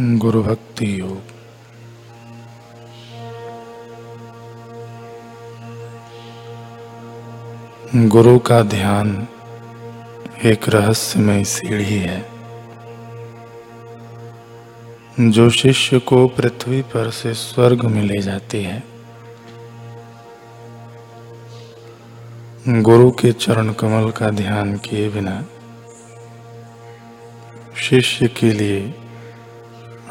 गुरु भक्ति योग। गुरु का ध्यान एक रहस्यमय सीढ़ी है। जो शिष्य को पृथ्वी पर से स्वर्ग में ले जाती है। गुरु के चरण कमल का ध्यान किए बिना शिष्य के लिए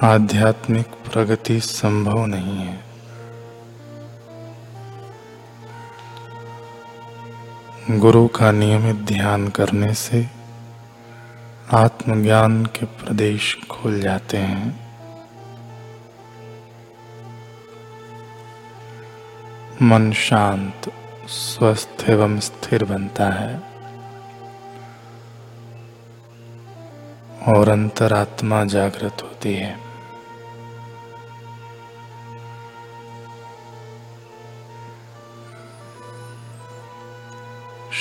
आध्यात्मिक प्रगति संभव नहीं है। गुरु का नियमित ध्यान करने से आत्मज्ञान के प्रदेश खुल जाते हैं। मन शांत, स्वस्थ एवं स्थिर बनता है। और अंतरात्मा जागृत होती है।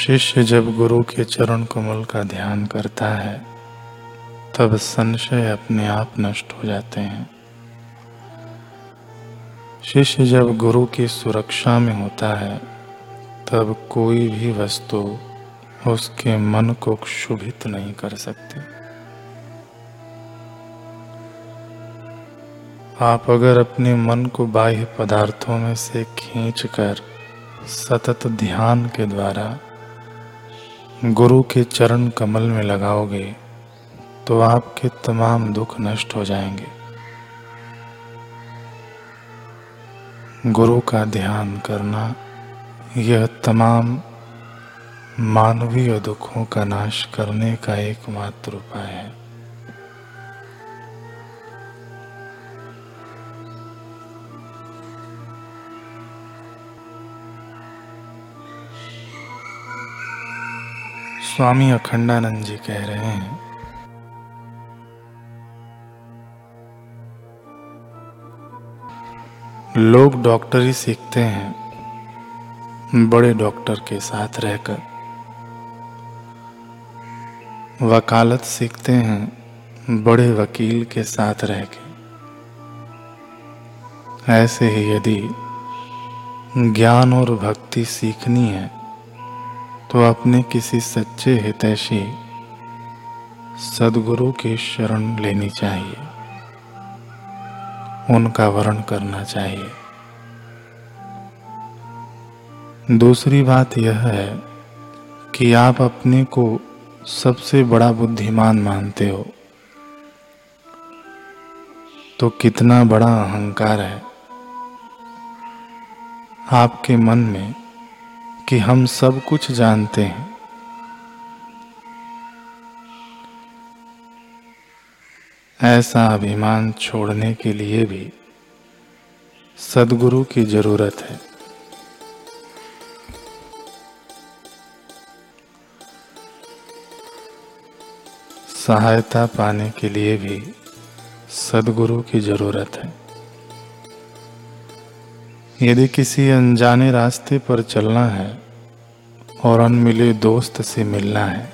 शिष्य जब गुरु के चरण कमल का ध्यान करता है, तब संशय अपने आप नष्ट हो जाते हैं। शिष्य जब गुरु की सुरक्षा में होता है, तब कोई भी वस्तु उसके मन को क्षुभित नहीं कर सकती। आप अगर अपने मन को बाह्य पदार्थों में से खींचकर सतत ध्यान के द्वारा गुरु के चरण कमल में लगाओगे तो आपके तमाम दुख नष्ट हो जाएँगे। गुरु का ध्यान करना, यह तमाम मानवीय दुखों का नाश करने का एकमात्र उपाय है। स्वामी अखंडानंद जी कह रहे हैं। लोग डॉक्टरी सीखते हैं, बड़े डॉक्टर के साथ रहकर। वकालत सीखते हैं, बड़े वकील के साथ रहकर। ऐसे ही यदि ज्ञान और भक्ति सीखनी है तो अपने किसी सच्चे हितैषी सदगुरु की शरण लेनी चाहिए। उनका वर्ण करना चाहिए। दूसरी बात यह है कि आप अपने को सबसे बड़ा बुद्धिमान मानते हो। तो कितना बड़ा अहंकार है। आपके मन में कि हम सब कुछ जानते हैं। ऐसा अभिमान छोड़ने के लिए भी सदगुरु की ज़रूरत है। सहायता पाने के लिए भी सदगुरु की ज़रूरत है। यदि किसी अनजाने रास्ते पर चलना है और अनमिले दोस्त से मिलना है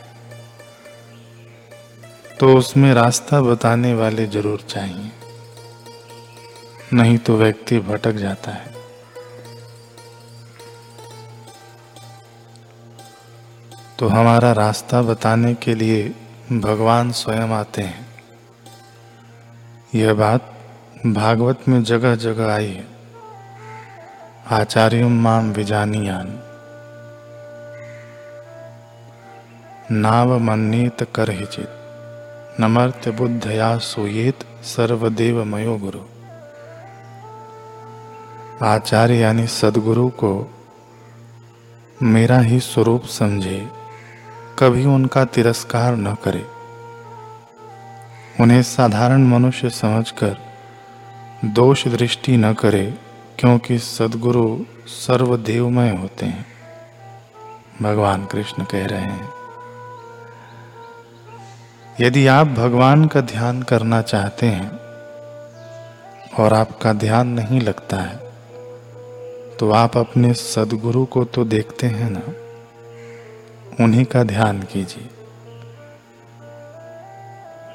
तो उसमें रास्ता बताने वाले ज़रूर चाहिए। नहीं तो व्यक्ति भटक जाता है। तो हमारा रास्ता बताने के लिए भगवान स्वयं आते हैं। यह बात भागवत में जगह जगह आई है। आचार्य माम विजानियान। नाव मन्नीत कर हिचित नमर्त्य बुद्धया सोयेत सर्वदेव मयो गुरु। आचार्य यानी सदगुरु को मेरा ही स्वरूप समझे, कभी उनका तिरस्कार न करे। उन्हें साधारण मनुष्य समझकर दोष दृष्टि न करे क्योंकि सदगुरु सर्वदेवमय होते हैं। भगवान कृष्ण कह रहे हैं, यदि आप भगवान का ध्यान करना चाहते हैं और आपका ध्यान नहीं लगता है तो आप अपने सदगुरु को तो देखते हैं ना। उन्हीं का ध्यान कीजिए।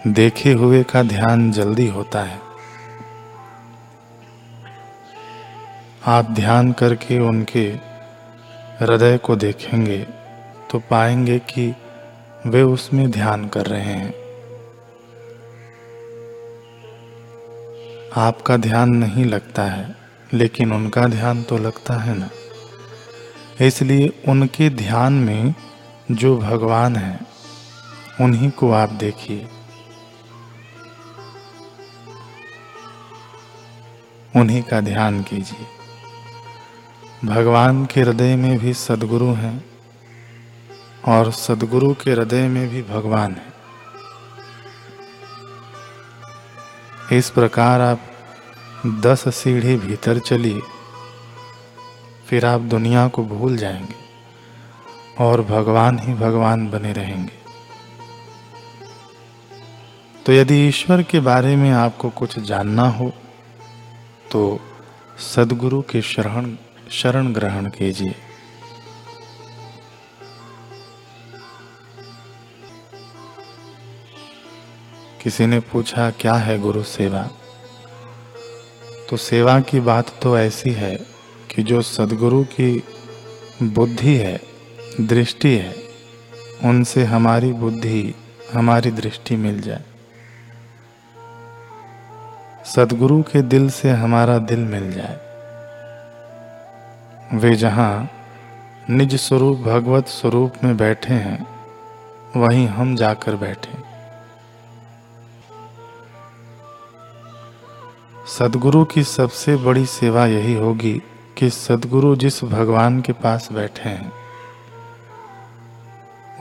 देखे हुए का ध्यान जल्दी होता है। आप ध्यान करके उनके हृदय को देखेंगे तो पाएँगे कि वे उसमें ध्यान कर रहे हैं। आपका ध्यान नहीं लगता है, लेकिन उनका ध्यान तो लगता है ना। इसलिए उनके ध्यान में जो भगवान है, उन्हीं को आप देखिए। उन्हीं का ध्यान कीजिए। भगवान के हृदय में भी सदगुरु हैं और सदगुरु के हृदय में भी भगवान है। इस प्रकार आप दस सीढ़ी भीतर चलिए फिर आप दुनिया को भूल जाएँगे और भगवान ही भगवान बने रहेंगे। तो यदि ईश्वर के बारे में आपको कुछ जानना हो तो सदगुरु के शरण शरण ग्रहण कीजिए। किसी ने पूछा, क्या है गुरु सेवा? तो सेवा की बात तो ऐसी है कि जो सदगुरु की बुद्धि है, दृष्टि है, उनसे हमारी बुद्धि, हमारी दृष्टि मिल जाए। सदगुरु के दिल से हमारा दिल मिल जाए। वे जहाँ निज स्वरूप भगवत स्वरूप में बैठे हैं, वहीं हम जाकर बैठे। सदगुरु की सबसे बड़ी सेवा यही होगी कि सदगुरु जिस भगवान के पास बैठे हैं,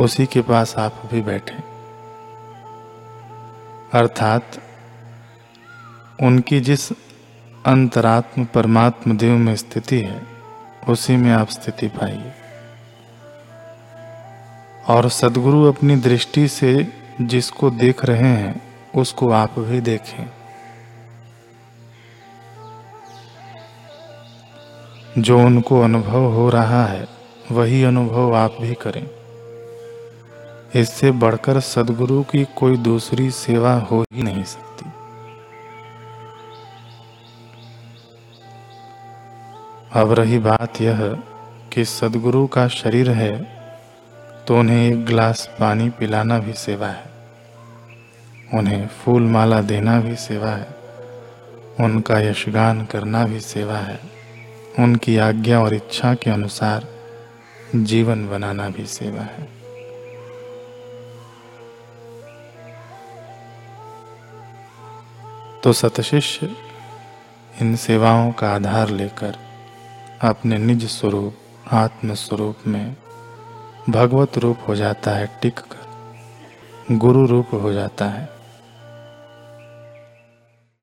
उसी के पास आप भी बैठे। अर्थात उनकी जिस अंतरात्म परमात्म देव में स्थिति है उसी में आप स्थिति पाइए। और सदगुरु अपनी दृष्टि से जिसको देख रहे हैं, उसको आप भी देखें। जो उनको अनुभव हो रहा है, वही अनुभव आप भी करें। इससे बढ़कर सदगुरु की कोई दूसरी सेवा हो ही नहीं सकती। अब रही बात यह कि सदगुरु का शरीर है तो उन्हें एक गिलास पानी पिलाना भी सेवा है। उन्हें फूल माला देना भी सेवा है। उनका यशगान करना भी सेवा है। उनकी आज्ञा और इच्छा के अनुसार जीवन बनाना भी सेवा है। तो सतशिष्य इन सेवाओं का आधार लेकर अपने निज स्वरूप आत्म स्वरूप में भगवत रूप हो जाता है, टिक कर। गुरु रूप हो जाता है।